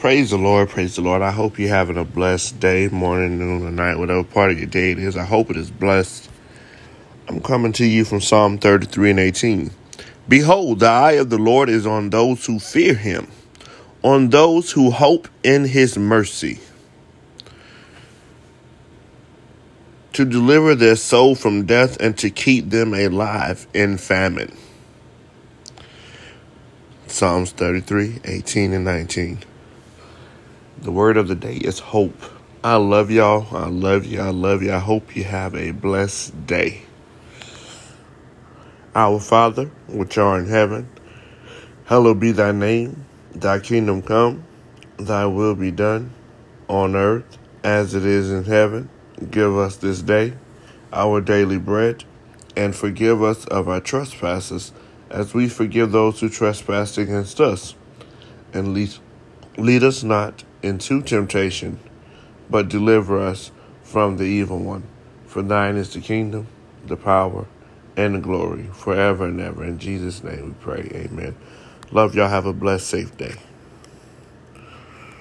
Praise the Lord, praise the Lord. I hope you're having a blessed day, morning, noon, or night, whatever part of your day it is. I hope it is blessed. I'm coming to you from Psalm 33 and 18. Behold, the eye of the Lord is on those who fear him, on those who hope in his mercy, to deliver their soul from death and to keep them alive in famine. Psalms 33, 18, and 19. The word of the day is hope. I love y'all. I love you. I love you. I hope you have a blessed day. Our Father, which art in heaven, hallowed be thy name. Thy kingdom come, thy will be done on earth as it is in heaven. Give us this day our daily bread and forgive us of our trespasses as we forgive those who trespass against us. And lead, lead us not into temptation, but deliver us from the evil one. For thine is the kingdom, the power, and the glory forever and ever. In Jesus' name we pray. Amen. Love y'all. Have a blessed, safe day.